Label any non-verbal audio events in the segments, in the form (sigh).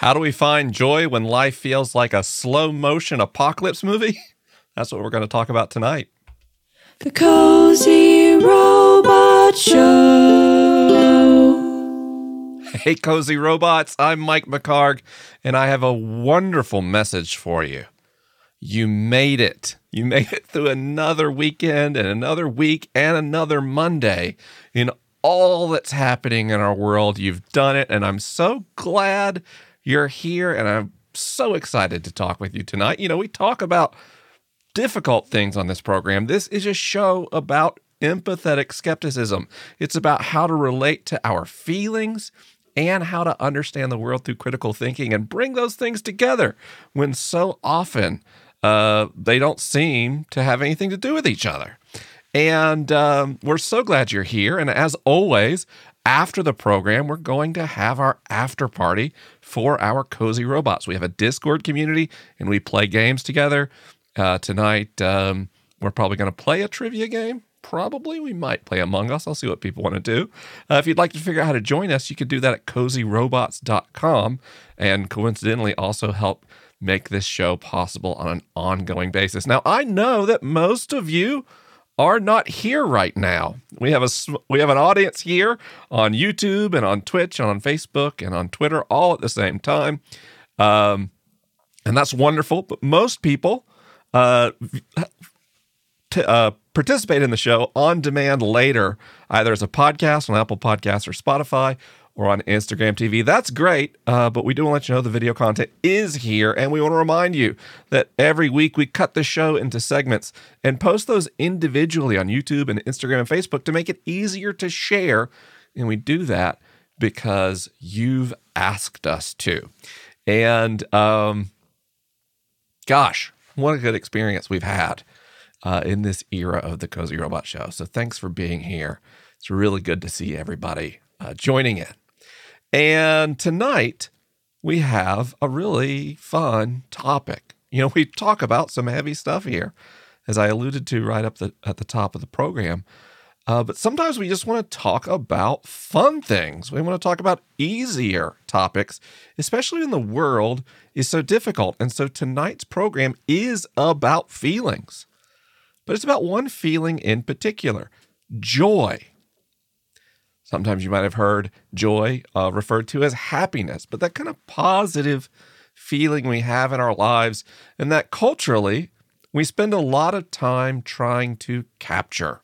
How do we find joy when life feels like a slow motion apocalypse movie? (laughs) That's what we're going to talk about tonight. The Cozy Robot Show. Hey, Cozy Robots, I'm Mike McHargue, and I have a wonderful message for you. You made it. You made it through another weekend and another week and another Monday in all that's happening in our world. You've done it, and I'm so glad you're here, and I'm so excited to talk with you tonight. You know, we talk about difficult things on this program. This is a show about empathetic skepticism. It's about how to relate to our feelings and how to understand the world through critical thinking and bring those things together when so often uh, they don't seem to have anything to do with each other. And um, we're so glad you're here. And as always, after the program, we're going to have our after party for our cozy robots. We have a Discord community and we play games together. Uh, tonight, um, we're probably going to play a trivia game. Probably we might play Among Us. I'll see what people want to do. Uh, if you'd like to figure out how to join us, you can do that at cozyrobots.com and coincidentally also help make this show possible on an ongoing basis. Now, I know that most of you are not here right now. We have a we have an audience here on YouTube and on Twitch and on Facebook and on Twitter all at the same time, um, and that's wonderful. But most people uh, t- uh, participate in the show on demand later, either as a podcast on Apple Podcasts or Spotify or on Instagram TV. That's great, uh, but we do want to let you know the video content is here, and we want to remind you that every week we cut the show into segments and post those individually on YouTube and Instagram and Facebook to make it easier to share. And we do that because you've asked us to. And um, gosh, what a good experience we've had uh, in this era of the Cozy Robot Show. So thanks for being here. It's really good to see everybody uh, joining in. And tonight we have a really fun topic. You know, we talk about some heavy stuff here, as I alluded to right up the, at the top of the program. Uh, but sometimes we just want to talk about fun things. We want to talk about easier topics, especially when the world is so difficult. And so tonight's program is about feelings, but it's about one feeling in particular joy. Sometimes you might have heard joy uh, referred to as happiness, but that kind of positive feeling we have in our lives, and that culturally we spend a lot of time trying to capture.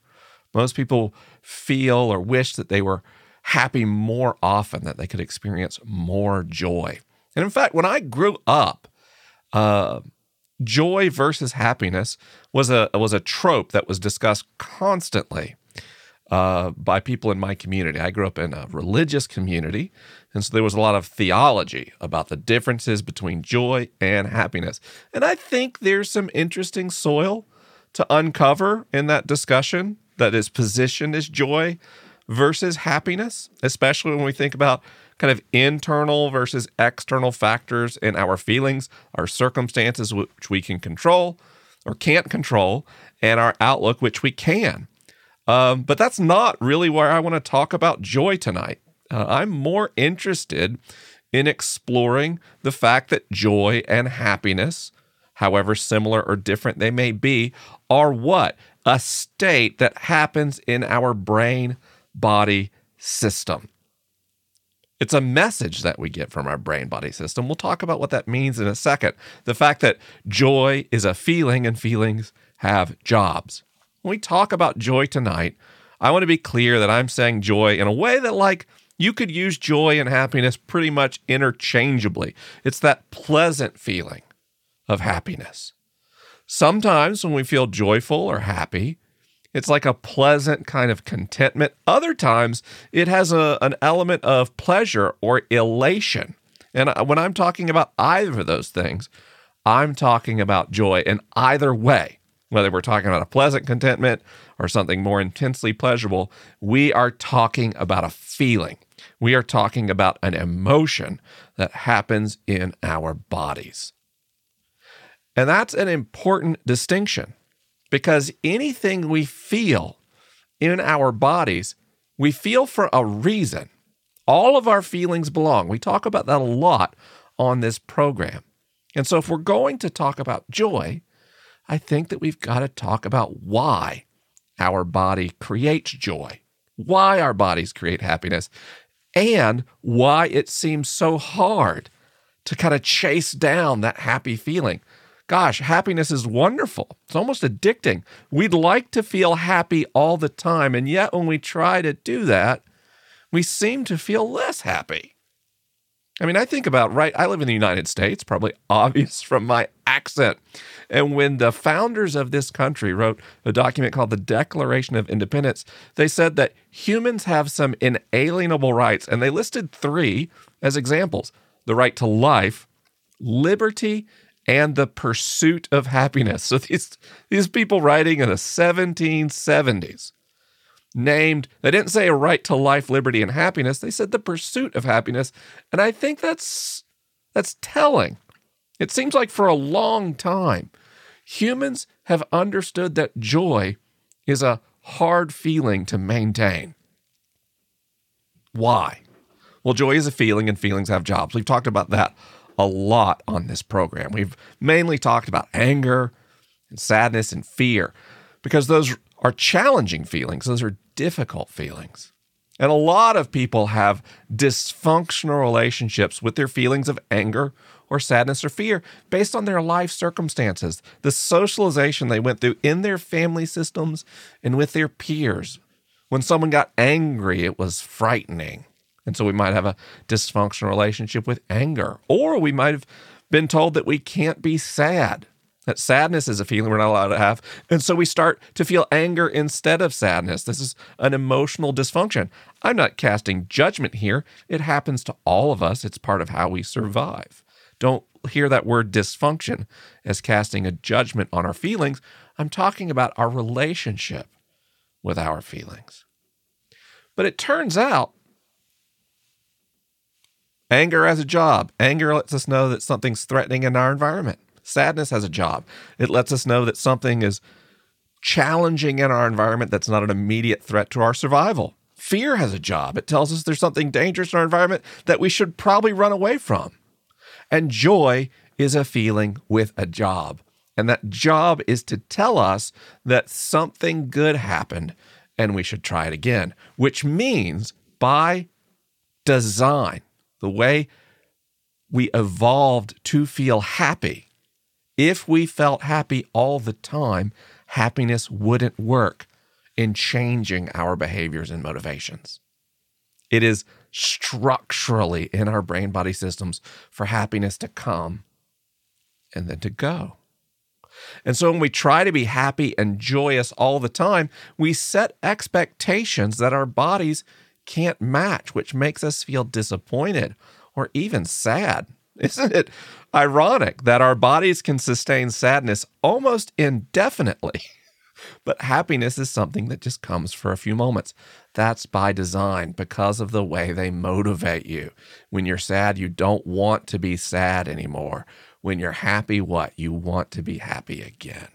Most people feel or wish that they were happy more often, that they could experience more joy. And in fact, when I grew up, uh, joy versus happiness was a was a trope that was discussed constantly uh, by people in my community. I grew up in a religious community, and so there was a lot of theology about the differences between joy and happiness. And I think there's some interesting soil to uncover in that discussion that is positioned as joy versus happiness, especially when we think about kind of internal versus external factors in our feelings, our circumstances, which we can control or can't control, and our outlook, which we can. Um, but that's not really where I want to talk about joy tonight. Uh, I'm more interested in exploring the fact that joy and happiness, however similar or different they may be, are what? A state that happens in our brain body system. It's a message that we get from our brain body system. We'll talk about what that means in a second. The fact that joy is a feeling and feelings have jobs when we talk about joy tonight, I want to be clear that I'm saying joy in a way that, like, you could use joy and happiness pretty much interchangeably. It's that pleasant feeling of happiness. Sometimes when we feel joyful or happy, it's like a pleasant kind of contentment. Other times it has a, an element of pleasure or elation. And uh, when I'm talking about either of those things, I'm talking about joy in either way whether we're talking about a pleasant contentment or something more intensely pleasurable, we are talking about a feeling. We are talking about an emotion that happens in our bodies. And that's an important distinction because anything we feel in our bodies, we feel for a reason. All of our feelings belong. We talk about that a lot on this program. And so, if we're going to talk about joy, I think that we've got to talk about why our body creates joy, why our bodies create happiness, and why it seems so hard to kind of chase down that happy feeling. Gosh, happiness is wonderful. It's almost addicting. We'd like to feel happy all the time. And yet, when we try to do that, we seem to feel less happy. I mean, I think about, right? I live in the United States, probably (laughs) obvious from my accent. And when the founders of this country wrote a document called the Declaration of Independence, they said that humans have some inalienable rights. And they listed three as examples the right to life, liberty, and the pursuit of happiness. So (laughs) these, these people writing in the 1770s named, they didn't say a right to life, liberty, and happiness. They said the pursuit of happiness. And I think that's that's telling. It seems like for a long time, humans have understood that joy is a hard feeling to maintain. Why? Well, joy is a feeling and feelings have jobs. We've talked about that a lot on this program. We've mainly talked about anger and sadness and fear because those are challenging feelings, those are difficult feelings. And a lot of people have dysfunctional relationships with their feelings of anger or sadness or fear based on their life circumstances, the socialization they went through in their family systems and with their peers. When someone got angry, it was frightening. And so we might have a dysfunctional relationship with anger, or we might have been told that we can't be sad that sadness is a feeling we're not allowed to have. And so we start to feel anger instead of sadness. This is an emotional dysfunction. I'm not casting judgment here. It happens to all of us, it's part of how we survive. Don't hear that word dysfunction as casting a judgment on our feelings. I'm talking about our relationship with our feelings. But it turns out anger as a job. Anger lets us know that something's threatening in our environment. Sadness has a job. It lets us know that something is challenging in our environment that's not an immediate threat to our survival. Fear has a job. It tells us there's something dangerous in our environment that we should probably run away from. And joy is a feeling with a job. And that job is to tell us that something good happened and we should try it again, which means by design, the way we evolved to feel happy if we felt happy all the time, happiness wouldn't work in changing our behaviors and motivations. It is structurally in our brain body systems for happiness to come and then to go. And so when we try to be happy and joyous all the time, we set expectations that our bodies can't match, which makes us feel disappointed or even sad. (laughs) Isn't it ironic that our bodies can sustain sadness almost indefinitely? (laughs) But happiness is something that just comes for a few moments. That's by design because of the way they motivate you. When you're sad, you don't want to be sad anymore. When you're happy, what? You want to be happy again.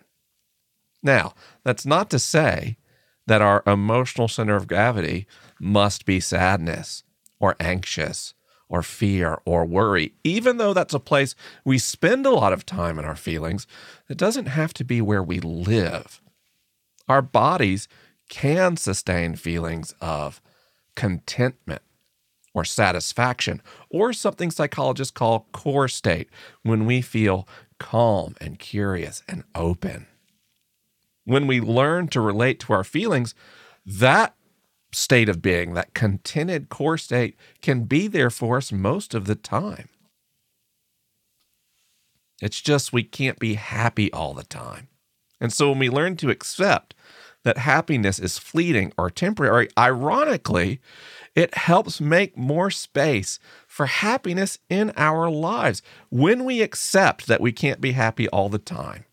Now, that's not to say that our emotional center of gravity must be sadness or anxious or fear or worry, even though that's a place we spend a lot of time in our feelings, it doesn't have to be where we live. Our bodies can sustain feelings of contentment or satisfaction, or something psychologists call core state, when we feel calm and curious and open. When we learn to relate to our feelings, that state of being, that contented core state, can be there for us most of the time. It's just we can't be happy all the time. And so when we learn to accept that happiness is fleeting or temporary, ironically, it helps make more space for happiness in our lives. When we accept that we can't be happy all the time,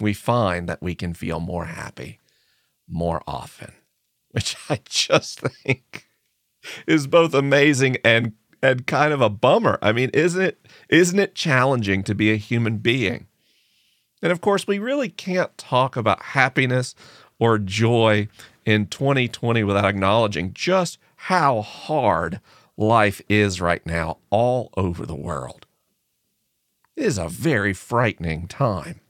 we find that we can feel more happy more often which (laughs) I just think is both amazing and and kind of a bummer. I mean, isn't it isn't it challenging to be a human being? And of course, we really can't talk about happiness or joy in 2020 without acknowledging just how hard life is right now all over the world. It is a very frightening time.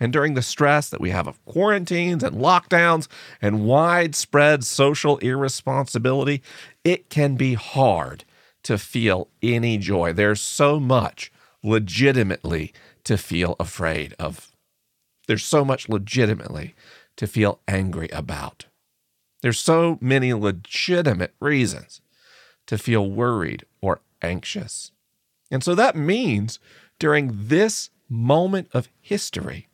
And during the stress that we have of quarantines and lockdowns and widespread social irresponsibility, it can be hard to feel any joy. There's so much legitimately to feel afraid of. There's so much legitimately to feel angry about. There's so many legitimate reasons to feel worried or anxious. And so that means during this moment of history,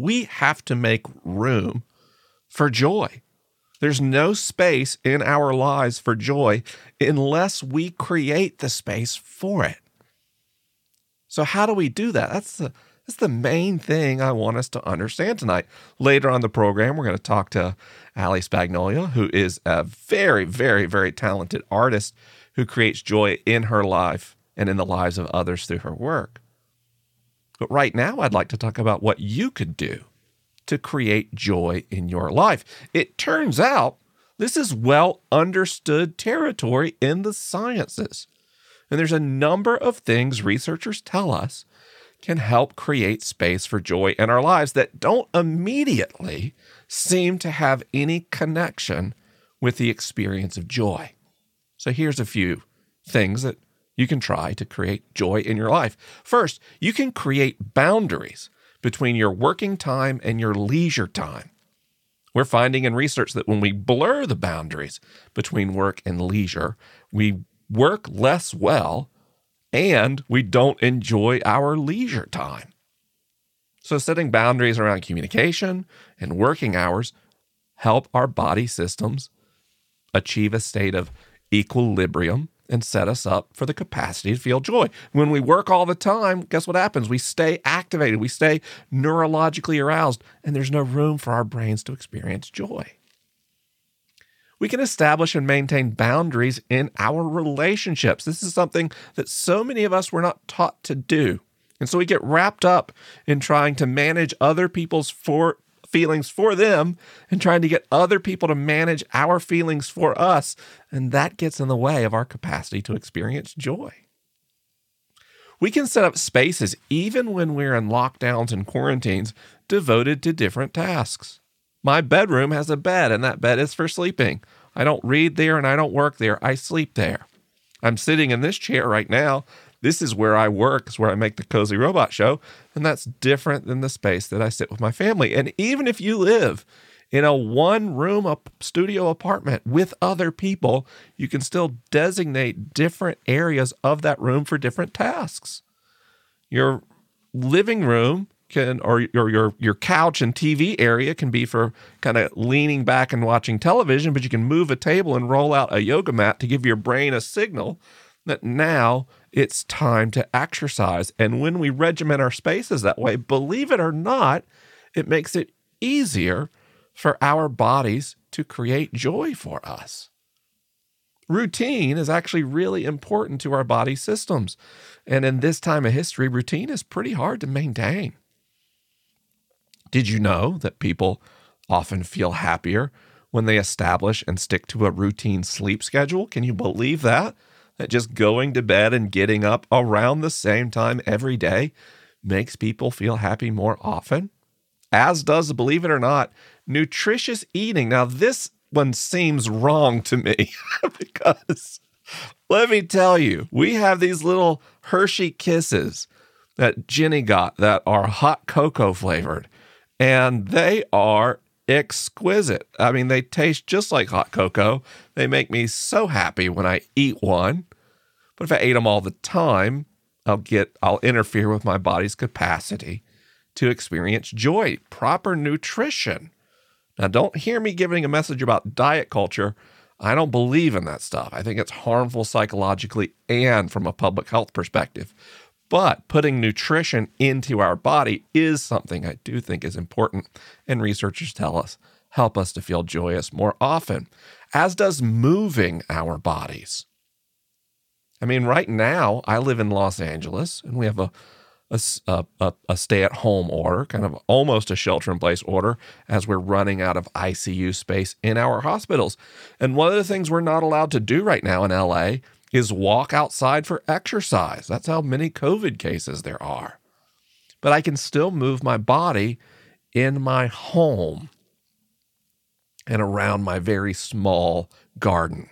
we have to make room for joy. There's no space in our lives for joy unless we create the space for it. So, how do we do that? That's the that's the main thing I want us to understand tonight. Later on the program, we're going to talk to Ali Spagnola, who is a very, very, very talented artist who creates joy in her life and in the lives of others through her work. But right now, I'd like to talk about what you could do to create joy in your life. It turns out this is well understood territory in the sciences. And there's a number of things researchers tell us can help create space for joy in our lives that don't immediately seem to have any connection with the experience of joy. So here's a few things that you can try to create joy in your life. First, you can create boundaries between your working time and your leisure time. We're finding in research that when we blur the boundaries between work and leisure, we work less well and we don't enjoy our leisure time. So, setting boundaries around communication and working hours help our body systems achieve a state of equilibrium and set us up for the capacity to feel joy. When we work all the time, guess what happens? We stay activated, we stay neurologically aroused, and there's no room for our brains to experience joy. We can establish and maintain boundaries in our relationships. This is something that so many of us were not taught to do. And so we get wrapped up in trying to manage other people's for feelings for them and trying to get other people to manage our feelings for us. And that gets in the way of our capacity to experience joy. We can set up spaces, even when we're in lockdowns and quarantines, devoted to different tasks. My bedroom has a bed, and that bed is for sleeping. I don't read there and I don't work there. I sleep there. I'm sitting in this chair right now this is where I work, is where I make the Cozy Robot Show. And that's different than the space that I sit with my family. And even if you live in a one room studio apartment with other people, you can still designate different areas of that room for different tasks. Your living room can or your your your couch and TV area can be for kind of leaning back and watching television, but you can move a table and roll out a yoga mat to give your brain a signal that now it's time to exercise. And when we regiment our spaces that way, believe it or not, it makes it easier for our bodies to create joy for us. Routine is actually really important to our body systems. And in this time of history, routine is pretty hard to maintain. Did you know that people often feel happier when they establish and stick to a routine sleep schedule? Can you believe that? That just going to bed and getting up around the same time every day makes people feel happy more often, as does, believe it or not, nutritious eating. Now, this one seems wrong to me (laughs) because let me tell you, we have these little Hershey kisses that Jenny got that are hot cocoa flavored, and they are exquisite. I mean, they taste just like hot cocoa. They make me so happy when I eat one. But if I ate them all the time, I'll get I'll interfere with my body's capacity to experience joy, proper nutrition. Now don't hear me giving a message about diet culture. I don't believe in that stuff. I think it's harmful psychologically and from a public health perspective. But putting nutrition into our body is something I do think is important, and researchers tell us help us to feel joyous more often, as does moving our bodies. I mean, right now, I live in Los Angeles and we have a, a, a, a stay at home order, kind of almost a shelter in place order, as we're running out of ICU space in our hospitals. And one of the things we're not allowed to do right now in LA is walk outside for exercise. That's how many COVID cases there are. But I can still move my body in my home and around my very small garden.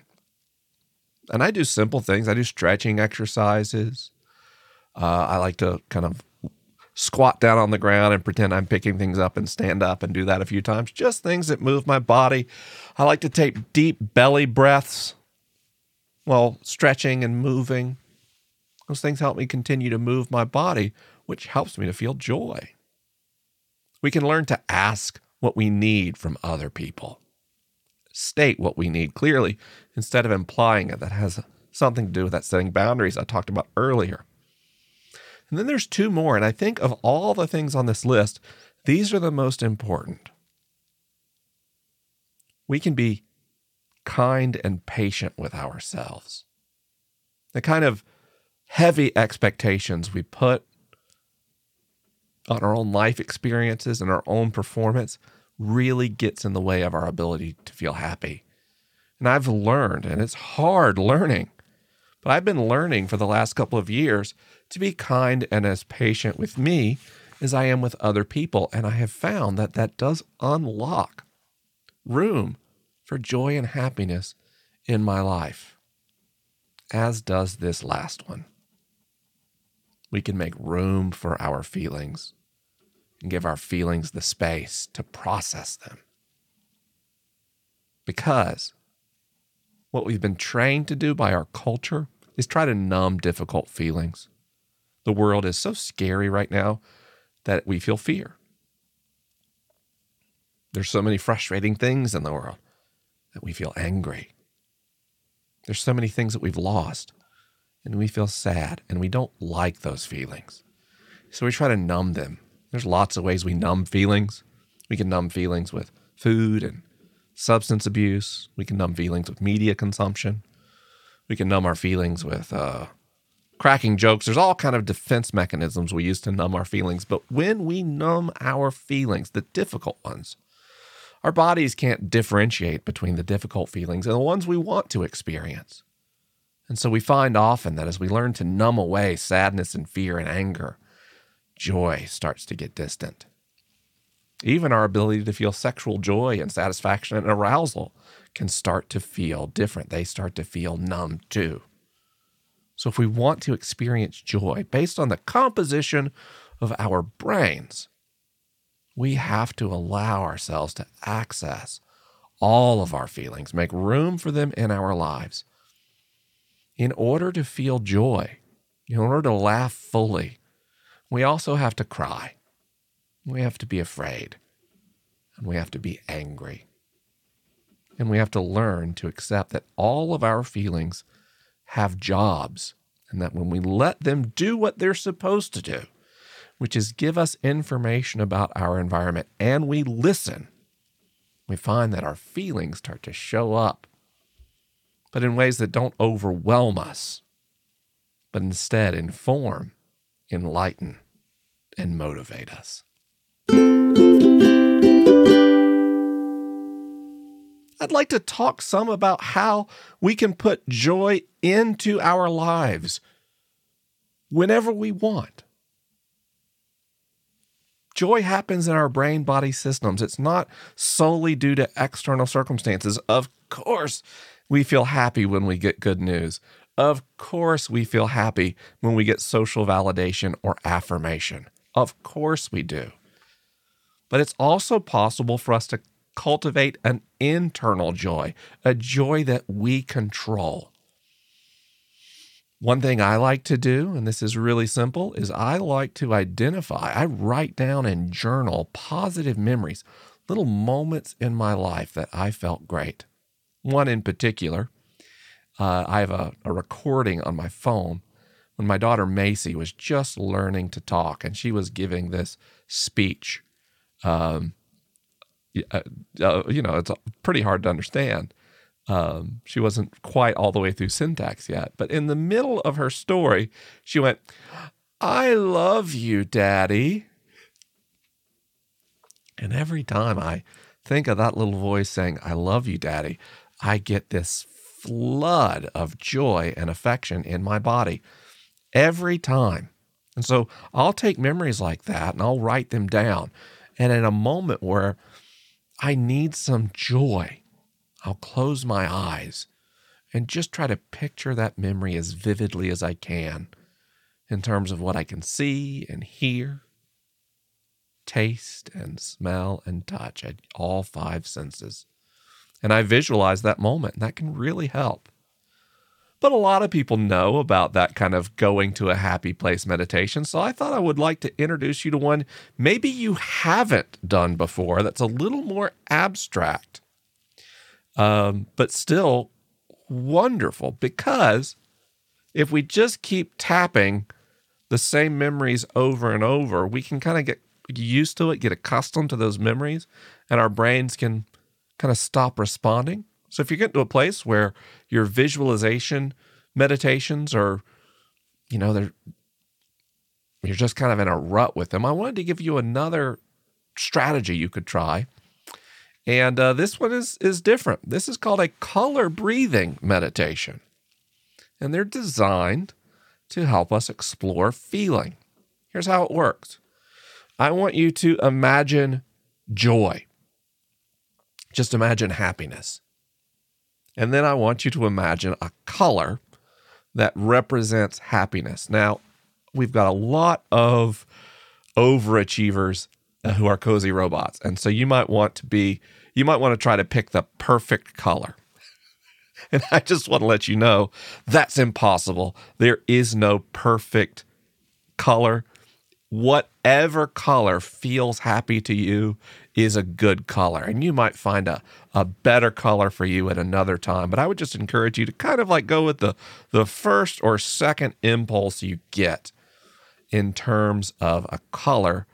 And I do simple things. I do stretching exercises. Uh, I like to kind of squat down on the ground and pretend I'm picking things up and stand up and do that a few times. Just things that move my body. I like to take deep belly breaths while stretching and moving. Those things help me continue to move my body, which helps me to feel joy. We can learn to ask what we need from other people, state what we need clearly instead of implying it. That has something to do with that setting boundaries I talked about earlier. And then there's two more. And I think of all the things on this list, these are the most important. We can be kind and patient with ourselves. The kind of heavy expectations we put on our own life experiences and our own performance really gets in the way of our ability to feel happy. And I've learned, and it's hard learning, but I've been learning for the last couple of years to be kind and as patient with me as I am with other people. And I have found that that does unlock room for joy and happiness in my life, as does this last one. We can make room for our feelings and give our feelings the space to process them. Because what we've been trained to do by our culture is try to numb difficult feelings. The world is so scary right now that we feel fear. There's so many frustrating things in the world that we feel angry. There's so many things that we've lost and we feel sad and we don't like those feelings. So we try to numb them. There's lots of ways we numb feelings. We can numb feelings with food and substance abuse. We can numb feelings with media consumption. We can numb our feelings with uh, cracking jokes. There's all kind of defense mechanisms we use to numb our feelings. But when we numb our feelings, the difficult ones, our bodies can't differentiate between the difficult feelings and the ones we want to experience. And so we find often that as we learn to numb away sadness and fear and anger, joy starts to get distant. Even our ability to feel sexual joy and satisfaction and arousal can start to feel different. They start to feel numb too. So, if we want to experience joy based on the composition of our brains, we have to allow ourselves to access all of our feelings, make room for them in our lives. In order to feel joy, in order to laugh fully, we also have to cry. We have to be afraid. And we have to be angry. And we have to learn to accept that all of our feelings have jobs, and that when we let them do what they're supposed to do, which is give us information about our environment, and we listen, we find that our feelings start to show up, but in ways that don't overwhelm us, but instead inform, enlighten, and motivate us. I'd like to talk some about how we can put joy into our lives whenever we want. Joy happens in our brain body systems. It's not solely due to external circumstances. Of course, we feel happy when we get good news. Of course, we feel happy when we get social validation or affirmation. Of course, we do. But it's also possible for us to cultivate an internal joy, a joy that we control. One thing I like to do, and this is really simple, is I like to identify, I write down and journal positive memories, little moments in my life that I felt great. One in particular, uh, I have a, a recording on my phone when my daughter Macy was just learning to talk and she was giving this speech. Um, uh, uh, you know, it's pretty hard to understand. Um, she wasn't quite all the way through syntax yet. But in the middle of her story, she went, I love you, Daddy. And every time I think of that little voice saying, I love you, Daddy, I get this flood of joy and affection in my body every time. And so I'll take memories like that and I'll write them down. And in a moment where I need some joy, I'll close my eyes and just try to picture that memory as vividly as I can in terms of what I can see and hear, taste and smell and touch at all five senses. And I visualize that moment, and that can really help. But a lot of people know about that kind of going to a happy place meditation. So I thought I would like to introduce you to one maybe you haven't done before that's a little more abstract, um, but still wonderful. Because if we just keep tapping the same memories over and over, we can kind of get used to it, get accustomed to those memories, and our brains can kind of stop responding. So if you get to a place where your visualization meditations are, you know, they're you're just kind of in a rut with them, I wanted to give you another strategy you could try. And uh, this one is is different. This is called a color breathing meditation, and they're designed to help us explore feeling. Here's how it works. I want you to imagine joy. Just imagine happiness. And then I want you to imagine a color that represents happiness. Now, we've got a lot of overachievers who are cozy robots. And so you might want to be, you might want to try to pick the perfect color. (laughs) And I just want to let you know that's impossible. There is no perfect color. Whatever color feels happy to you is a good color. And you might find a, a better color for you at another time. But I would just encourage you to kind of like go with the, the first or second impulse you get in terms of a color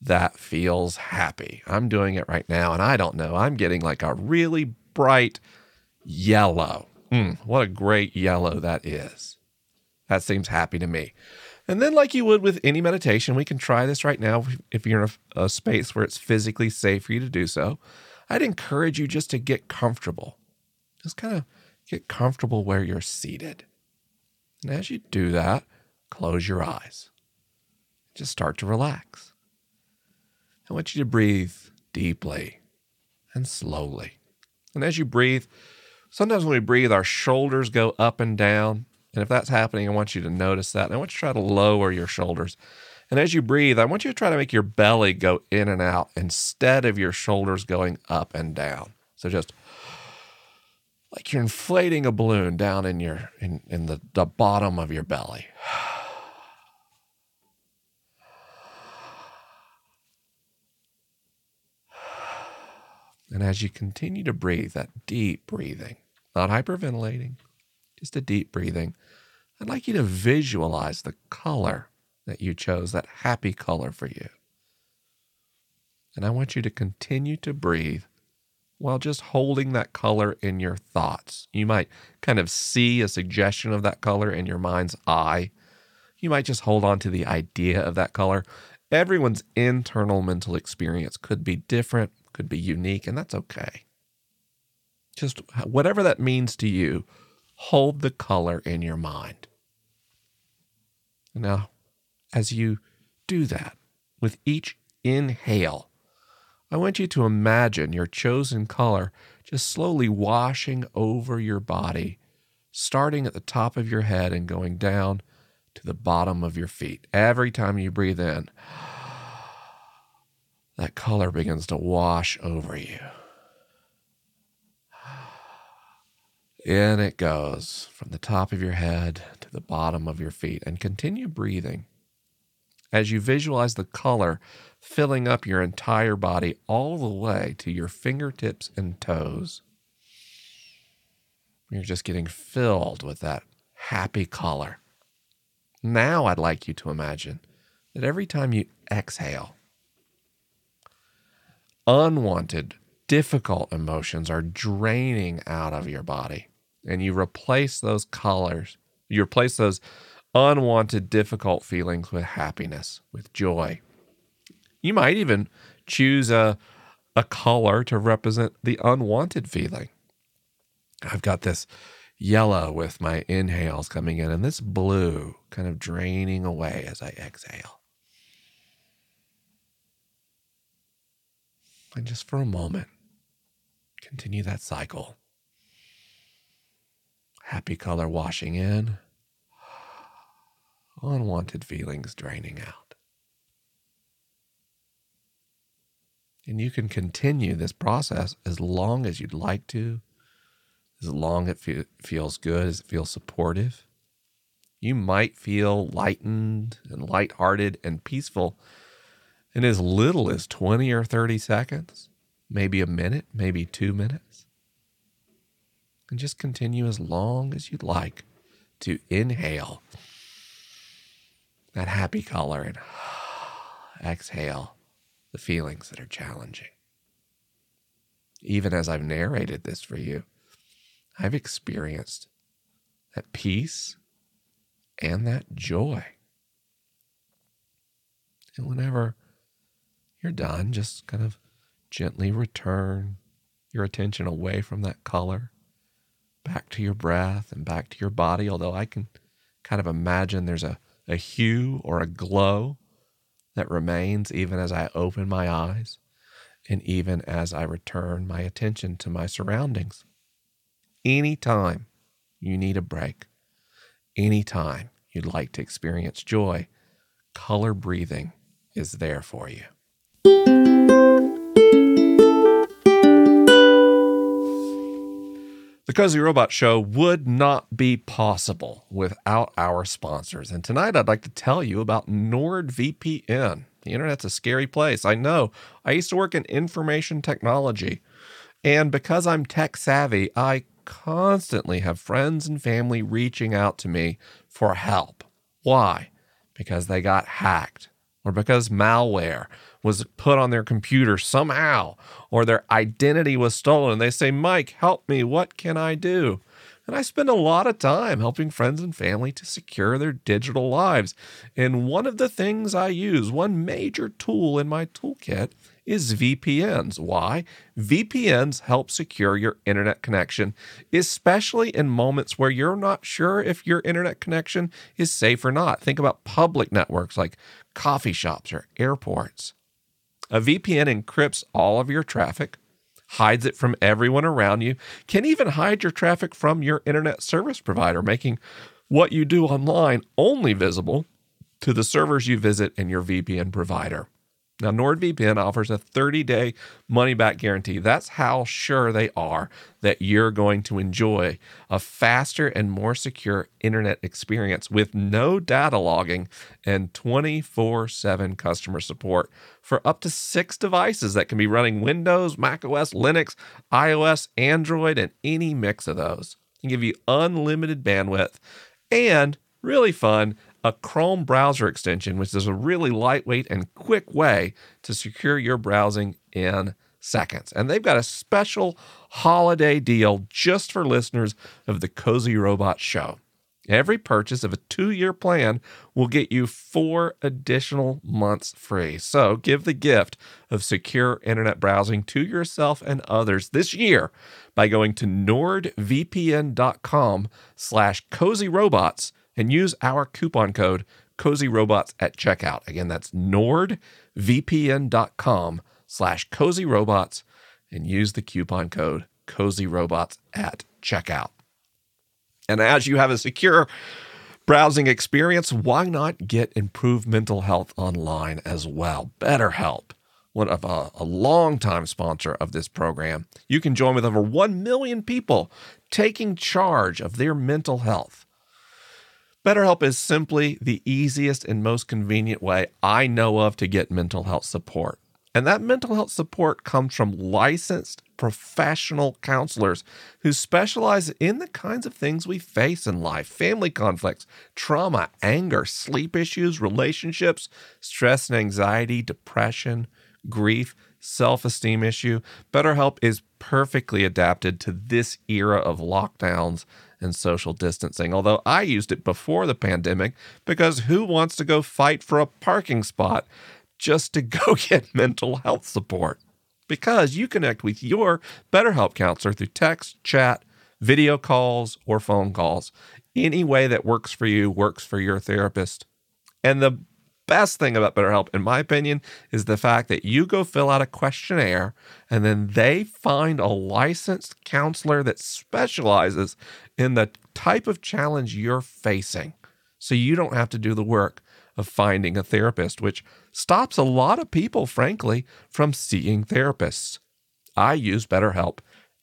that feels happy. I'm doing it right now, and I don't know. I'm getting like a really bright yellow. Mm, what a great yellow that is. That seems happy to me. And then, like you would with any meditation, we can try this right now if you're in a, a, space where it's physically safe for you to do so. I'd encourage you just to get comfortable. Just kind of get comfortable where you're seated. And as you do that, close your eyes. Just start to relax. I want you to breathe deeply and slowly. And as you breathe, sometimes when we breathe, our shoulders go up and down. And if that's happening, I want you to notice that. And I want you to try to lower your shoulders. And as you breathe, I want you to try to make your belly go in and out instead of your shoulders going up and down. So just like you're inflating a balloon down in your in, in the, the bottom of your belly. And as you continue to breathe, that deep breathing, not hyperventilating, just a deep breathing, I'd like you to visualize the color that you chose, that happy color for you. And I want you to continue to breathe while just holding that color in your thoughts. You might kind of see a suggestion of that color in your mind's eye. You might just hold on to the idea of that color. Everyone's internal mental experience could be different, could be unique, and that's okay. Just whatever that means to you, hold the color in your mind. Now, as you do that, with each inhale, I want you to imagine your chosen color just slowly washing over your body, starting at the top of your head and going down to the bottom of your feet. Every time you breathe in, (sighs) that color begins to wash over you. In it goes from the top of your head to the bottom of your feet, and continue breathing as you visualize the color filling up your entire body all the way to your fingertips and toes. You're just getting filled with that happy color. Now, I'd like you to imagine that every time you exhale, unwanted, difficult emotions are draining out of your body. And you replace those colors, you replace those unwanted, difficult feelings with happiness, with joy. You might even choose a, a color to represent the unwanted feeling. I've got this yellow with my inhales coming in and this blue kind of draining away as I exhale. And just for a moment, continue that cycle. Happy color washing in, unwanted feelings draining out. And you can continue this process as long as you'd like to, as long as it fe- feels good, as it feels supportive. You might feel lightened and lighthearted and peaceful in as little as 20 or 30 seconds, maybe a minute, maybe two minutes. And just continue as long as you'd like to inhale that happy color and (sighs) exhale the feelings that are challenging. Even as I've narrated this for you, I've experienced that peace and that joy. And whenever you're done, just kind of gently return your attention away from that color, back to your breath and back to your body. Although I can kind of imagine there's a, a hue or a glow that remains even as I open my eyes and even as I return my attention to my surroundings. Anytime you need a break, anytime you'd like to experience joy, color breathing is there for you. The Cozy Robot Show would not be possible without our sponsors. And tonight I'd like to tell you about NordVPN. The internet's a scary place. I know. I used to work in information technology. And because I'm tech savvy, I constantly have friends and family reaching out to me for help. Why? Because they got hacked or because malware was put on their computer somehow or their identity was stolen. They say, Mike, help me. What can I do? And I spend a lot of time helping friends and family to secure their digital lives. And one of the things I use, one major tool in my toolkit, is VPNs. Why? VPNs help secure your internet connection, especially in moments where you're not sure if your internet connection is safe or not. Think about public networks like coffee shops or airports. A VPN encrypts all of your traffic, hides it from everyone around you, can even hide your traffic from your internet service provider, making what you do online only visible to the servers you visit and your VPN provider. Now, NordVPN offers a 30 day money back guarantee. That's how sure they are that you're going to enjoy a faster and more secure internet experience with no data logging and 24 7 customer support for up to six devices that can be running Windows, macOS, Linux, iOS, Android, and any mix of those. Can give you unlimited bandwidth and really fun a Chrome browser extension, which is a really lightweight and quick way to secure your browsing in seconds. And they've got a special holiday deal just for listeners of the Cozy Robot Show. Every purchase of a two year plan will get you four additional months free. So give the gift of secure internet browsing to yourself and others this year by going to nordvpn.com slash cozyrobots and use our coupon code cozyrobots at checkout. Again, that's nordvpn.com slash cozyrobots and use the coupon code cozyrobots at checkout. And as you have a secure browsing experience, why not get improved mental health online as well? BetterHelp one of a, a longtime sponsor of this program. You can join with over 1 million people taking charge of their mental health. BetterHelp is simply the easiest and most convenient way I know of to get mental health support. And that mental health support comes from licensed professional counselors who specialize in the kinds of things we face in life family conflicts, trauma, anger, sleep issues, relationships, stress and anxiety, depression, grief, self esteem issue. BetterHelp is perfectly adapted to this era of lockdowns and social distancing. Although I used it before the pandemic because who wants to go fight for a parking spot just to (laughs) go get mental health support? Because you connect with your BetterHelp counselor through text, chat, video calls or phone calls. Any way that works for you works for your therapist. And the best thing about BetterHelp, in my opinion, is the fact that you go fill out a questionnaire and then they find a licensed counselor that specializes in the type of challenge you're facing. So you don't have to do the work of finding a therapist, which stops a lot of people, frankly, from seeing therapists. I use BetterHelp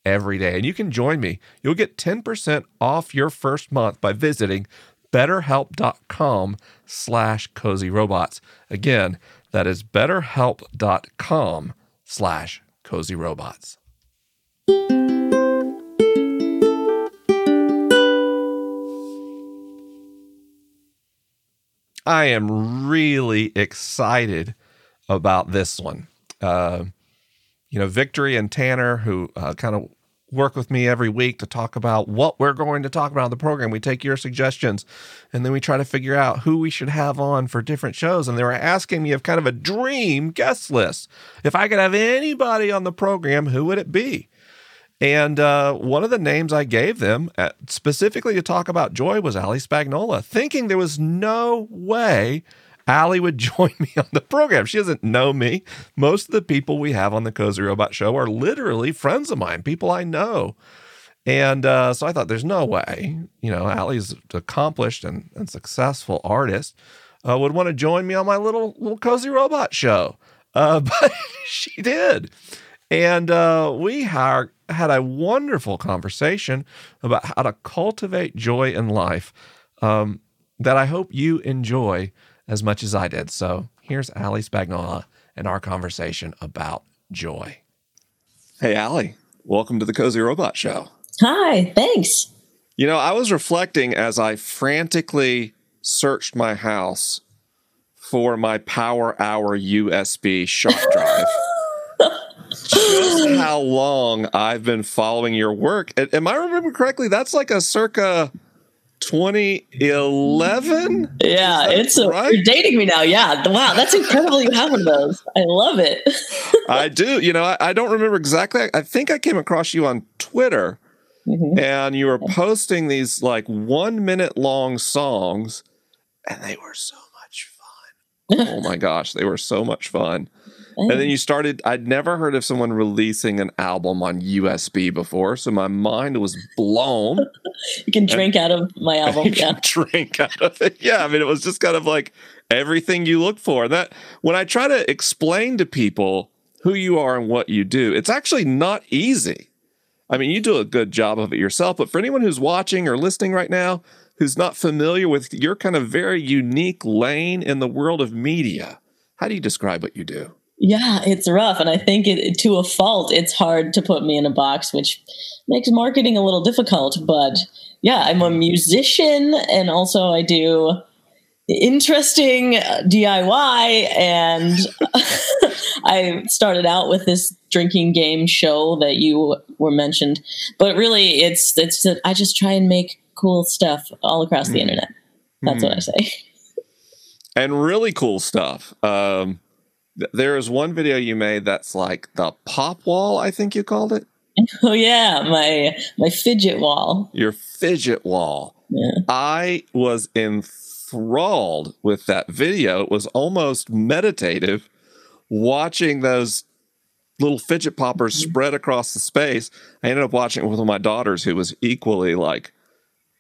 every day, and you can join me. You'll get 10% off your first month by visiting betterhelp.com slash cozy robots. Again, that is betterhelp.com slash cozy robots. I am really excited about this one. Uh, you know, Victory and Tanner, who uh, kind of work with me every week to talk about what we're going to talk about in the program. We take your suggestions and then we try to figure out who we should have on for different shows. And they were asking me of kind of a dream guest list. If I could have anybody on the program, who would it be? And uh, one of the names I gave them at, uh, specifically to talk about joy was Ali Spagnola, thinking there was no way Ali would (laughs) join me on the program. She doesn't know me. Most of the people we have on the Cozy Robot Show are literally friends of mine, people I know. And uh, so I thought, there's no way, you know, Ali's accomplished and, and successful artist uh, would want to join me on my little little Cozy Robot Show. Uh, (laughs) but she did. And uh, we had, had a wonderful conversation about how to cultivate joy in life um, that I hope you enjoy as much as I did. So here's Ali Spagnola and our conversation about joy. Hey, Ali, welcome to the Cozy Robot Show. Hi, thanks. You know, I was reflecting as I frantically searched my house for my Power Hour USB sharp drive. (laughs) Just how long I've been following your work. Am I remember correctly? That's like a circa 2011? Yeah, it's a, right? you're dating me now. Yeah. Wow, that's incredible you (laughs) have one of those. I love it. (laughs) I do. You know, I, I, don't remember exactly. I think I came across you on Twitter mm-hmm. and you were posting these like one minute long songs and they were so much fun. (laughs) oh my gosh, they were so much fun. And then you started, I'd never heard of someone releasing an album on USB before. So my mind was blown. (laughs) you can drink and out of my (laughs) album. yeah. drink out of it. Yeah. I mean, it was just kind of like everything you look for. That when I try to explain to people who you are and what you do, it's actually not easy. I mean, you do a good job of it yourself, but for anyone who's watching or listening right now who's not familiar with your kind of very unique lane in the world of media, how do you describe what you do? Yeah, it's rough. And I think it, to a fault, it's hard to put me in a box, which makes marketing a little difficult. But yeah, I'm a musician and also I do interesting DIY. And (laughs) I started out with this drinking game show that you were mentioned. But really, it's, it's, I just try and make cool stuff all across mm. the internet. That's mm. what I say. (laughs) And really cool stuff. Um, there is one video you made that's like the pop wall, I think you called it. (laughs) Oh yeah, my my fidget wall. Your fidget wall. Yeah. I was enthralled with that video. It was almost meditative watching those little fidget poppers mm-hmm. spread across the space. I ended up watching it with one of my daughters who was equally like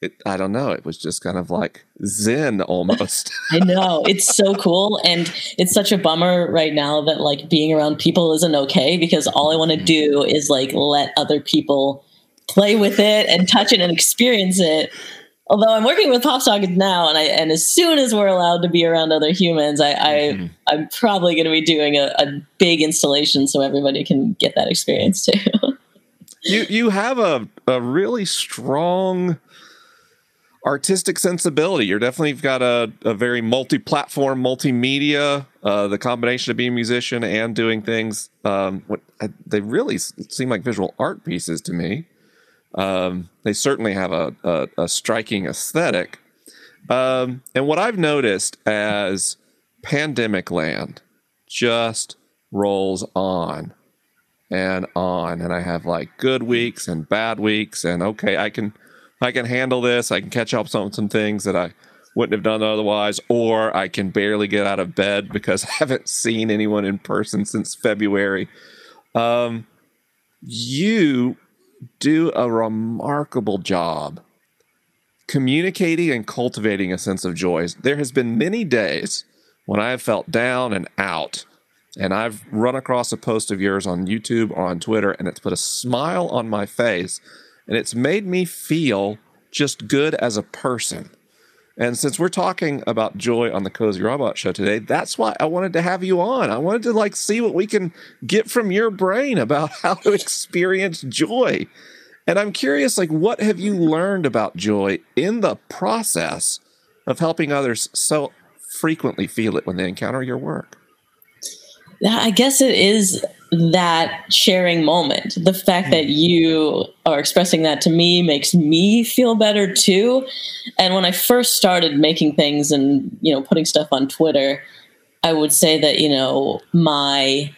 it, I don't know. It was just kind of like Zen (laughs) almost. I know. It's so cool. And it's such a bummer right now that like being around people isn't okay because all I want to do is like let other people play with it and touch it and experience it. Although I'm working with PopSockets now, and I and as soon as we're allowed to be around other humans, I, mm-hmm. I am probably going to be doing a, a big installation so everybody can get that experience too. (laughs) you you have a a really strong artistic sensibility. You're definitely got a, a very multi-platform, multimedia. Uh, the combination of being a musician and doing things, um, what they really seem like visual art pieces to me. Um, they certainly have a, a, a striking aesthetic. Um, and what I've noticed as Pandemic Land just rolls on, and on and I have like good weeks and bad weeks and okay, I can I can handle this. I can catch up on some things that I wouldn't have done otherwise or I can barely get out of bed because (laughs) I haven't seen anyone in person since February. Um you do a remarkable job communicating and cultivating a sense of joy. There has been many days when I have felt down and out, and I've run across a post of yours on YouTube or on Twitter, and it's put a smile on my face, and it's made me feel just good as a person. And since we're talking about joy on the Cozy Robot Show today, that's why I wanted to have you on. I wanted to like see what we can get from your brain about (laughs) how to experience joy. And I'm curious, like, what have you learned about joy in the process of helping others so frequently feel it when they encounter your work? Yeah, I guess it is that sharing moment. The fact that you are expressing that to me makes me feel better too. And when I first started making things and, you know, putting stuff on Twitter, I would say that, you know, my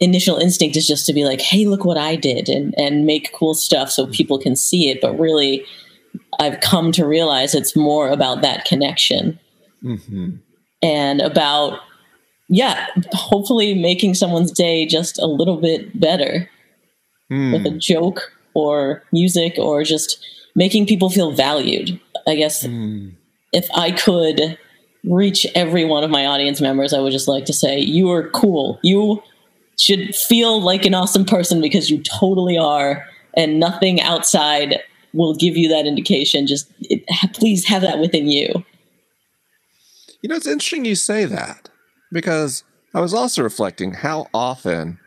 initial instinct is just to be like, hey, look what I did and, and make cool stuff so people can see it. But really, I've come to realize it's more about that connection Mm-hmm. and about yeah hopefully making someone's day just a little bit better with a Mm, joke or music or just making people feel valued. I guess mm, if i could reach every one of my audience members i would just like to say you are cool. You should feel like an awesome person because you totally are and nothing outside will give you that indication. Just it, please have that within you. You know, it's interesting you say that because I was also reflecting how often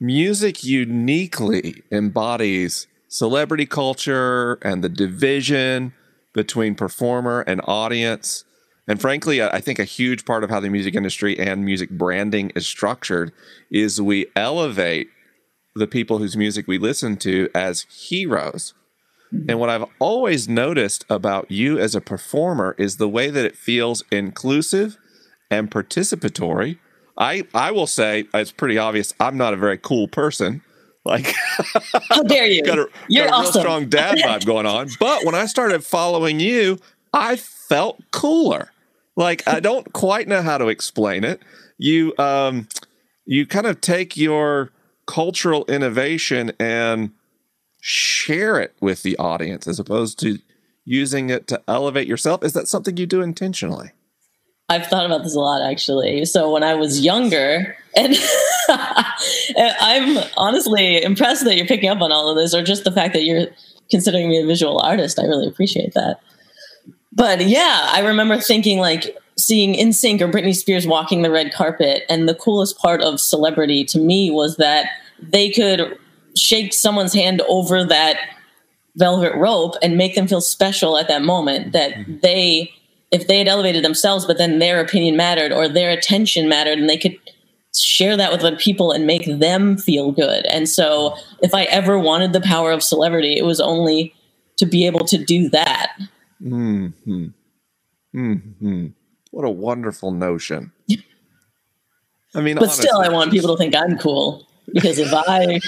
music uniquely embodies celebrity culture and the division between performer and audience. And frankly, I think a huge part of how the music industry and music branding is structured is we elevate the people whose music we listen to as heroes. And what I've always noticed about you as a performer is the way that it feels inclusive and participatory. I I will say it's pretty obvious I'm not a very cool person. Like how dare you (laughs) got a, You're got a real awesome. strong dad (laughs) vibe going on. But when I started following you, I felt cooler. Like I don't quite know how to explain it. You um you kind of take your cultural innovation and share it with the audience as opposed to using it to elevate yourself. Is that something you do intentionally? I've thought about this a lot actually. So when I was younger, and (laughs) and I'm honestly impressed that you're picking up on all of this, or just the fact that you're considering me a visual artist. I really appreciate that. But yeah, I remember thinking like seeing NSYNC or Britney Spears walking the red carpet, and the coolest part of celebrity to me was that they could shake someone's hand over that velvet rope and make them feel special at that moment. That mm-hmm. they if they had elevated themselves, but then their opinion mattered or their attention mattered, and they could share that with other people and make them feel good. And so, if I ever wanted the power of celebrity, it was only to be able to do that. Hmm. Hmm. What a wonderful notion. (laughs) I mean, But still, I want people to think I'm cool because if I,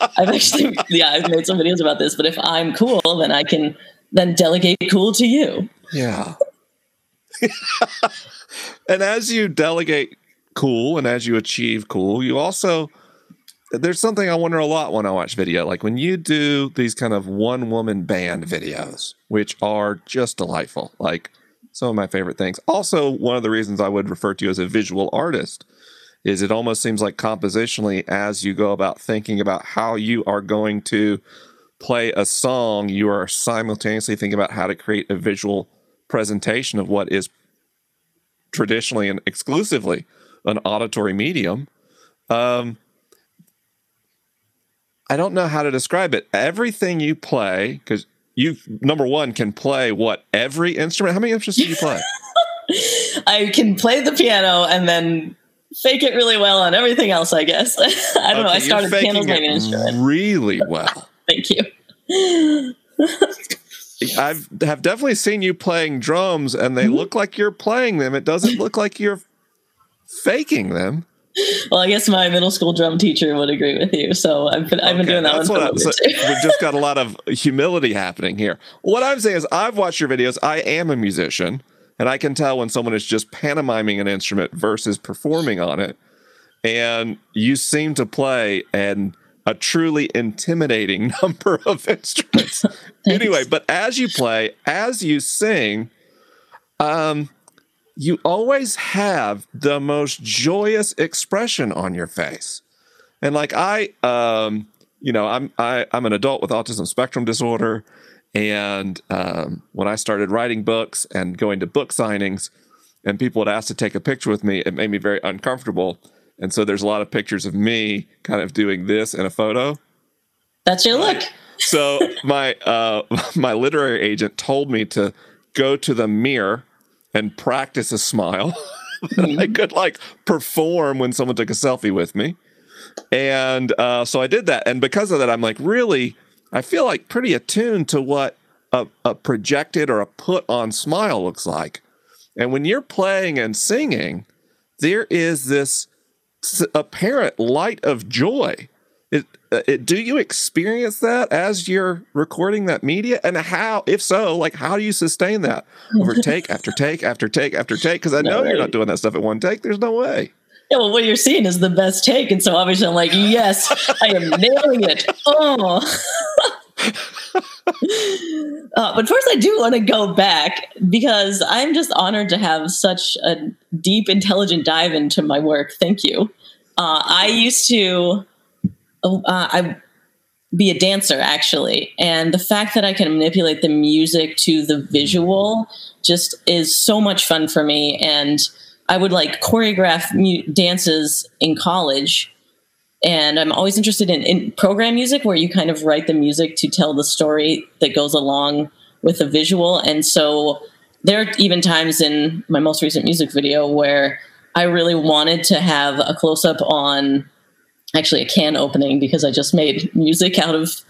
(laughs) I've actually, yeah, I've made some videos about this. But if I'm cool, then I can then delegate cool to you. Yeah. (laughs) and as you delegate cool and as you achieve cool, you also there's something I wonder a lot when I watch video. Like when you do these kind of one woman band videos, which are just delightful. Like some of my favorite things. Also, one of the reasons I would refer to you as a visual artist is it almost seems like compositionally as you go about thinking about how you are going to play a song, you are simultaneously thinking about how to create a visual presentation of what is traditionally and exclusively an auditory medium. Um, I don't know how to describe it. Everything you play, because you number one can play what every instrument. How many instruments do you play? (laughs) I can play the piano and then fake it really well on everything else. I guess (laughs) I don't know. I started piano playing an instrument. really well. (laughs) Thank you. I've have definitely seen you playing drums, and Mm-hmm. they look like you're playing them. It doesn't look like you're faking them. well, I guess my middle school drum teacher would agree with you. So I've been, I've been doing that one for I- so we've just got a lot of (laughs) humility happening here. What I'm saying is, I've watched your videos. I am a musician, and I can tell when someone is just pantomiming an instrument versus performing on it. And you seem to play an a truly intimidating (laughs) number of (laughs) instruments. anyway, but as you play, as you sing, um, you always have the most joyous expression on your face. And like I, um, you know, I'm I, I'm an adult with autism spectrum disorder, and um, when I started writing books and going to book signings, and people would ask to take a picture with me, it made me very uncomfortable. And so there's a lot of pictures of me kind of doing this in a photo. That's your look. So my uh, (laughs) my literary agent told me to go to the mirror and practice a smile (laughs) that I could like perform when someone took a selfie with me. And uh, so I did that, and because of that, I'm like really, I feel like pretty attuned to what a, a projected or a put on smile looks like. And when you're playing and singing, there is this apparent light of joy. It, uh, it, do you experience that as you're recording that media? And how, if so, like how do you sustain that over (laughs) take after take after take after take? Because I know No you're not doing that stuff at one take. There's no way. Yeah, well, what you're seeing is the best take, and so obviously I'm like, yes, I am nailing it. Oh. (laughs) (laughs) uh, but first, I do want to go back because I'm just honored to have such a deep, intelligent dive into my work. Thank you. Uh, I used to, uh, I be a dancer actually, and the fact that I can manipulate the music to the visual just is so much fun for me. And I would like choreograph mu- dances in college. And I'm always interested in, in program music where you kind of write the music to tell the story that goes along with the visual. And so there are even times in my most recent music video where I really wanted to have a close up on actually a can opening because I just made music out of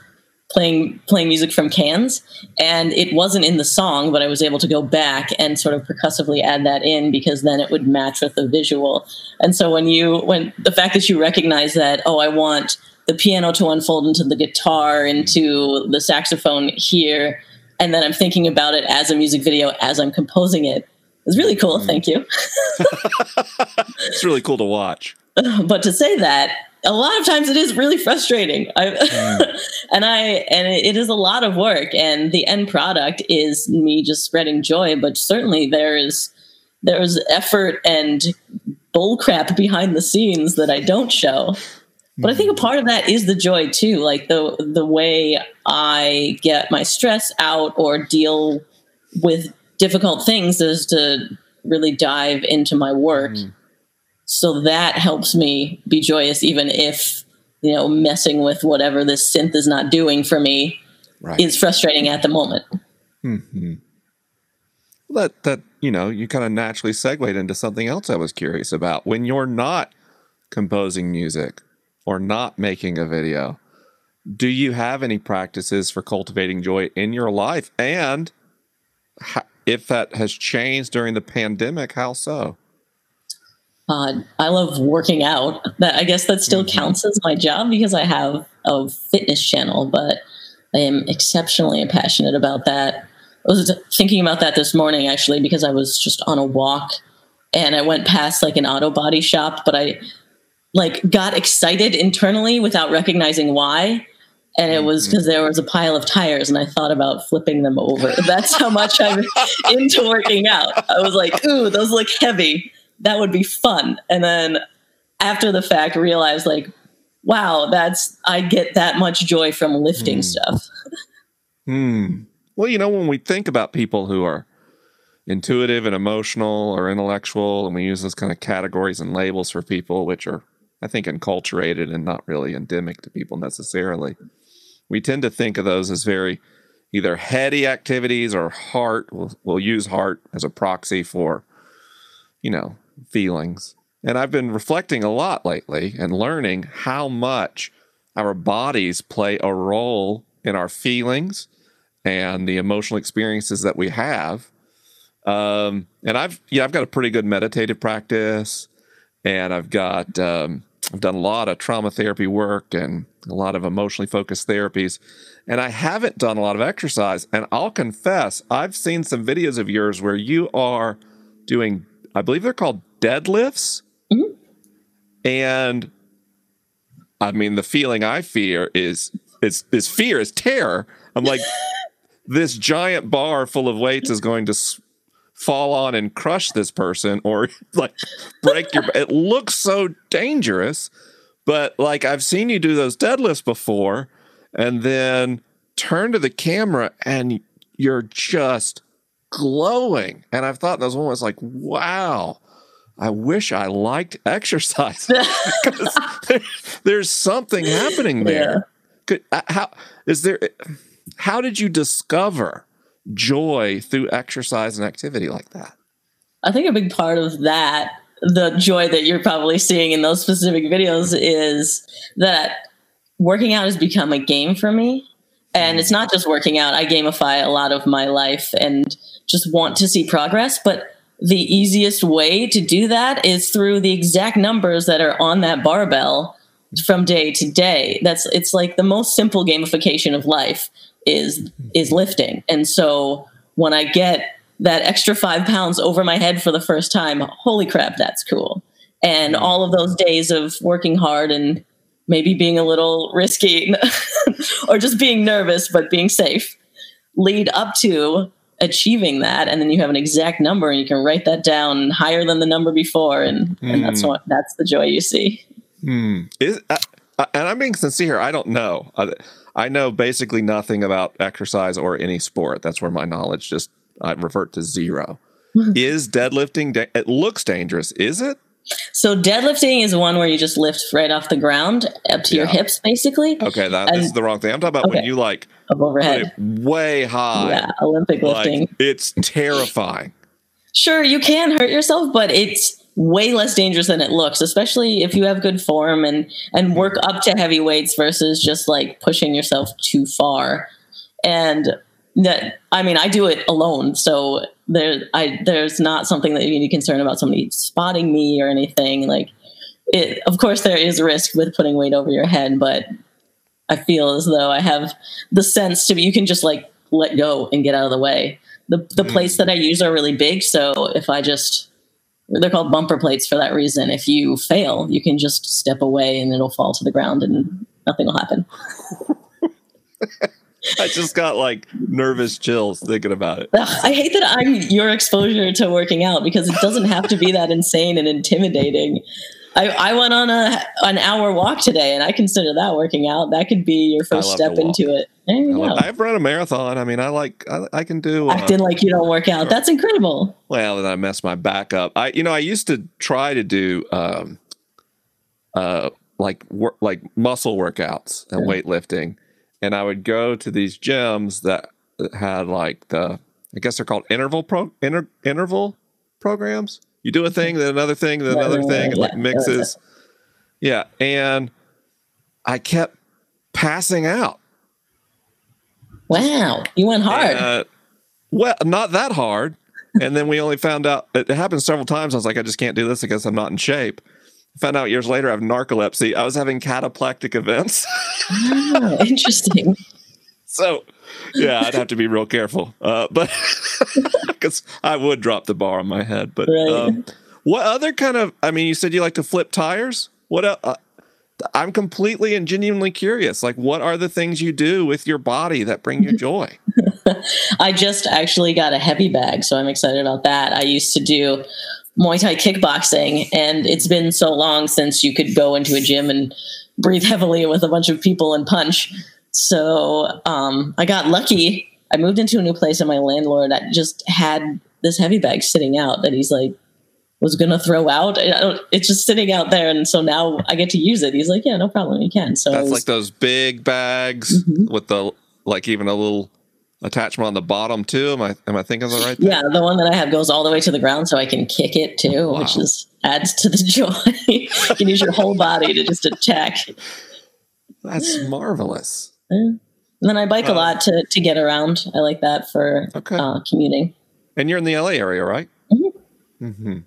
playing playing music from cans and it wasn't in the song but i was able to go back and sort of percussively add that in because then it would match with the visual. And so when you when the fact that you recognize that oh i want the piano to unfold into the guitar into the saxophone here and then i'm thinking about it as a music video as i'm composing it it is really cool. Mm. Thank you. (laughs) (laughs) It's really cool to watch. but to say that a lot of times it is really frustrating. (laughs) I, mm. and i and it is a lot of work and the end product is me just spreading joy but certainly there is there's effort and bullcrap behind the scenes that i don't show. But i think a mm. part of that is the joy too like the the way i get my stress out or deal with difficult things is to really dive into my work mm. So that helps me be joyous even if you know messing with whatever this synth is not doing for me Right. is frustrating at the moment Mm-hmm. that that you know you kind of naturally segued into something else I was curious about. When you're not composing music or not making a video, do you have any practices for cultivating joy in your life? And if that has changed during the pandemic, how so? Uh, i love working out. That i guess that still counts as my job because i have a fitness channel but i am exceptionally passionate about that. I was thinking about that this morning actually because i was just on a walk and i went past like an auto body shop but i like got excited internally without recognizing why. And it was because there was a pile of tires and i thought about flipping them over. (laughs) That's how much i'm into working out. I was like ooh those look heavy that would be fun and then after the fact realized like wow that's i get that much joy from lifting stuff (laughs) Hmm. Well, you know, when we think about people who are intuitive and emotional or intellectual, and we use those kind of categories and labels for people, which are, I think, enculturated and not really endemic to people necessarily, we tend to think of those as very either heady activities or heart. We'll, we'll use heart as a proxy for, you know, feelings. And I've been reflecting a lot lately and learning how much our bodies play a role in our feelings and the emotional experiences that we have. Um, and I've yeah, I've got a pretty good meditative practice, and I've got um, I've done a lot of trauma therapy work and a lot of emotionally focused therapies, and I haven't done a lot of exercise. And I'll confess, I've seen some videos of yours where you are doing, I believe they're called deadlifts, Mhm. and I mean the feeling I fear is is is fear is terror. I'm like (laughs) this giant bar full of weights is going to s- fall on and crush this person or (laughs) like break your it looks so dangerous but like i've seen you do those deadlifts before and then turn to the camera and you're just glowing. And i've thought in those moments like wow i wish i liked exercise. (laughs) Because there- there's something happening there. Could, uh, how is there how did you discover joy through exercise and activity like that? I think a big part of that, the joy that you're probably seeing in those specific videos, is that working out has become a game for me. And it's not just working out, I gamify a lot of my life and just want to see progress. But the easiest way to do that is through the exact numbers that are on that barbell from day to day. That's it's like the most simple gamification of life is is lifting. And so when I get that extra five pounds over my head for the first time, holy crap, that's cool. And all of those days of working hard and maybe being a little risky (laughs) or just being nervous but being safe lead up to achieving that and then you have an exact number and you can write that down higher than the number before and, and that's what that's the joy you see. Is uh, uh, and i'm being sincere i don't know. I, I know basically nothing about exercise or any sport. That's where my knowledge just i revert to zero. (laughs) Is deadlifting da- it looks dangerous is it? So deadlifting is one where you just lift right off the ground up to your hips basically. Okay that is the wrong thing. I'm talking about when you like of overhead way high yeah olympic lifting. It's terrifying Sure, you can hurt yourself, but it's way less dangerous than it looks, especially if you have good form and and work up to heavy weights versus just like pushing yourself too far. And that I mean, I do it alone, so there I there's not something that you need to concern about somebody spotting me or anything. Like it of course there is risk with putting weight over your head, but I feel as though I have the sense to be you can just like let go and get out of the way. The the hmm. plates that I use are really big, so if I just they're called bumper plates for that reason. If you fail, you can just step away and it'll fall to the ground and nothing will happen. (laughs) i just got like nervous chills thinking about it I hate that I'm your exposure to working out because it doesn't have to be that insane and intimidating. I, I went on a an hour walk today, and I consider that working out. That could be your first step into it. There you I go. I've run a marathon i mean i like i, I can do uh, Acting like you don't work out. That's incredible. Well, then I messed my back up. I, you know, I used to try to do, um, uh, like work, like muscle workouts and weightlifting, and I would go to these gyms that had like the, I guess they're called interval pro inter, interval programs. You do a thing, then another thing, then another thing, right, it like yeah, mixes. Yeah, and I kept passing out. Wow, you went hard. Uh, well, not that hard. And then we only found out it happened several times. I was like, I just can't do this I guess I'm not in shape. Found out years later I have narcolepsy. I was having cataplectic events. (laughs) Oh, interesting. So, yeah, I'd have to be real careful. Uh, but (laughs) because I would drop the bar on my head. But Right. um, what other kind of? I mean, you said you like to flip tires. What? Uh, I'm completely and genuinely curious. Like, what are the things you do with your body that bring you joy? (laughs) I just actually got a heavy bag, so I'm excited about that. I used to do Muay Thai kickboxing, and it's been so long since you could go into a gym and breathe heavily with a bunch of people and punch. So um, I got lucky. I moved into a new place, and my landlord just had this heavy bag sitting out that he's like was gonna throw out. I don't- It's just sitting out there, and so now I get to use it. He's like, "Yeah, no problem, you can." So That's was- like those big bags Mhm. with the like even a little attachment on the bottom too. Am I am I thinking of the right? thing? Yeah, the one that I have goes all the way to the ground, so I can kick it too, which Wow. is adds to the (laughs) joy. you can use your whole body to just attack. That's marvelous. And then I bike a Uh, lot to to get around. I like that for Okay. uh, commuting. And you're in the LA area, right? Mhm. hmm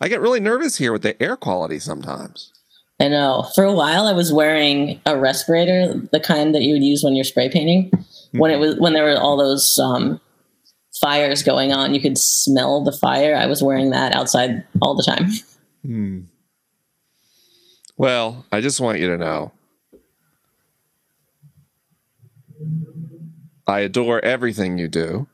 I get really nervous here with the air quality sometimes. I know. For a while, I was wearing a respirator, the kind that you would use when you're spray painting. When it was when there were all those um, fires going on, you could smell the fire. I was wearing that outside all the time. Hmm. Well, I just want you to know I adore everything you do.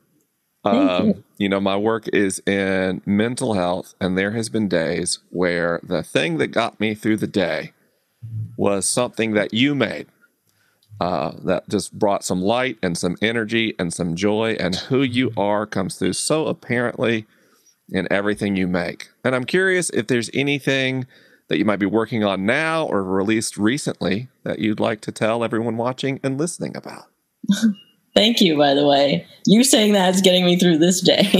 Um, you. you know, my work is in mental health, and there has been days where the thing that got me through the day was something that you made uh, that just brought some light and some energy and some joy, and who you are comes through so apparently in everything you make. And I'm curious if there's anything that you might be working on now or released recently that you'd like to tell everyone watching and listening about. (laughs) Thank you, by the way. You saying that is getting me through this day.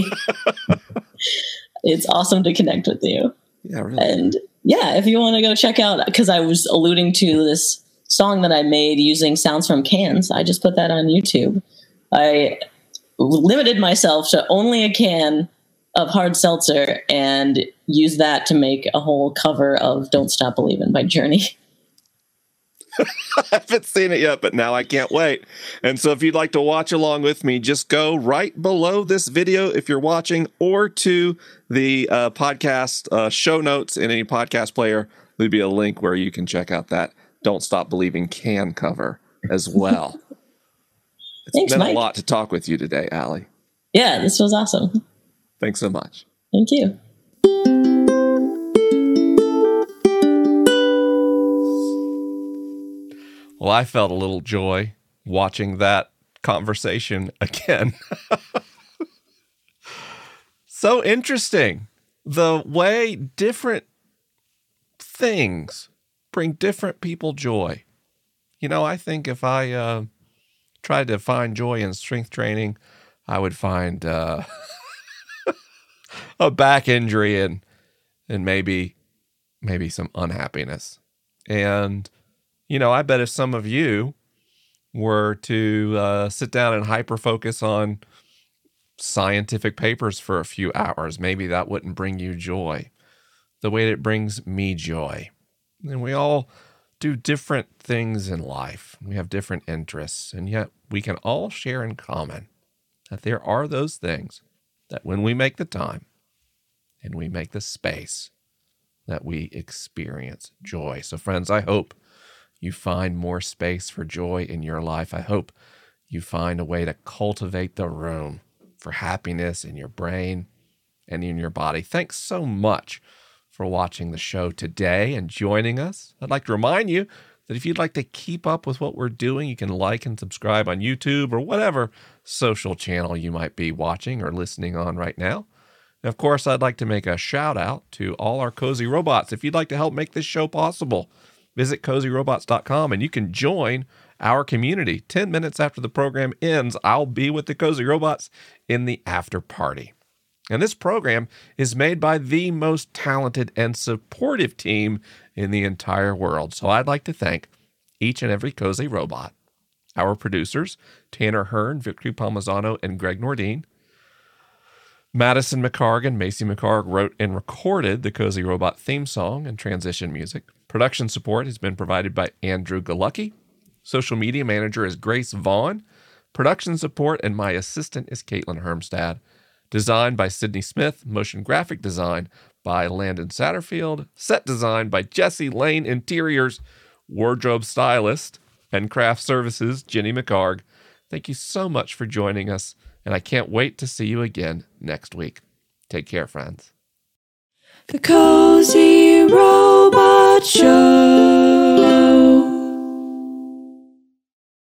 it's awesome to connect with you. Yeah, really. And yeah, if you want to go check out, because I was alluding to this song that I made using sounds from cans, I just put that on YouTube. I limited myself to only a can of hard seltzer and used that to make a whole cover of Don't Stop Believing by Journey. (laughs) (laughs) I haven't seen it yet, but now I can't wait. And so, if you'd like to watch along with me, just go right below this video if you're watching, or to the uh, podcast uh, show notes in any podcast player. There'd be a link where you can check out that "Don't Stop Believing" can cover as well. (laughs) It's Thanks, been Mike. a lot to talk with you today, Ali. Yeah, this was awesome. Thanks so much. Thank you. Well, I felt a little joy watching that conversation (laughs) again. so interesting. The way different things bring different people joy. You know, I think if I uh, tried to find joy in strength training, I would find uh, (laughs) a back injury and and maybe maybe some unhappiness. And you know, I bet if some of you were to uh, sit down and hyper focus on scientific papers for a few hours, maybe that wouldn't bring you joy the way that it brings me joy. And we all do different things in life, we have different interests, and yet we can all share in common that there are those things that when we make the time and we make the space, that we experience joy. So, friends, I hope you find more space for joy in your life. I hope you find a way to cultivate the room for happiness in your brain and in your body. Thanks so much for watching the show today and joining us. I'd like to remind you that if you'd like to keep up with what we're doing, you can like and subscribe on YouTube or whatever social channel you might be watching or listening on right now. And of course, I'd like to make a shout out to all our cozy robots. If you'd like to help make this show possible, visit cozyrobots.com and you can join our community. 10 minutes after the program ends, I'll be with the Cozy Robots in the after party. And this program is made by the most talented and supportive team in the entire world. So I'd like to thank each and every Cozy Robot, our producers, Tanner Hearn, Victory Palmazano, and Greg Nordine. Madison McHargue and Macy McHargue wrote and recorded the Cozy Robot theme song and transition music. Production support has been provided by Andrew Galucki. Social media manager is Grace Vaughn. Production support and my assistant is Caitlin Hermstad. Designed by Sydney Smith. Motion graphic design by Landon Satterfield. Set design by Jesse Lane Interiors. Wardrobe stylist and craft services, Jenny McHargue. Thank you so much for joining us, and I can't wait to see you again next week. Take care, friends. The Cozy Robot Show.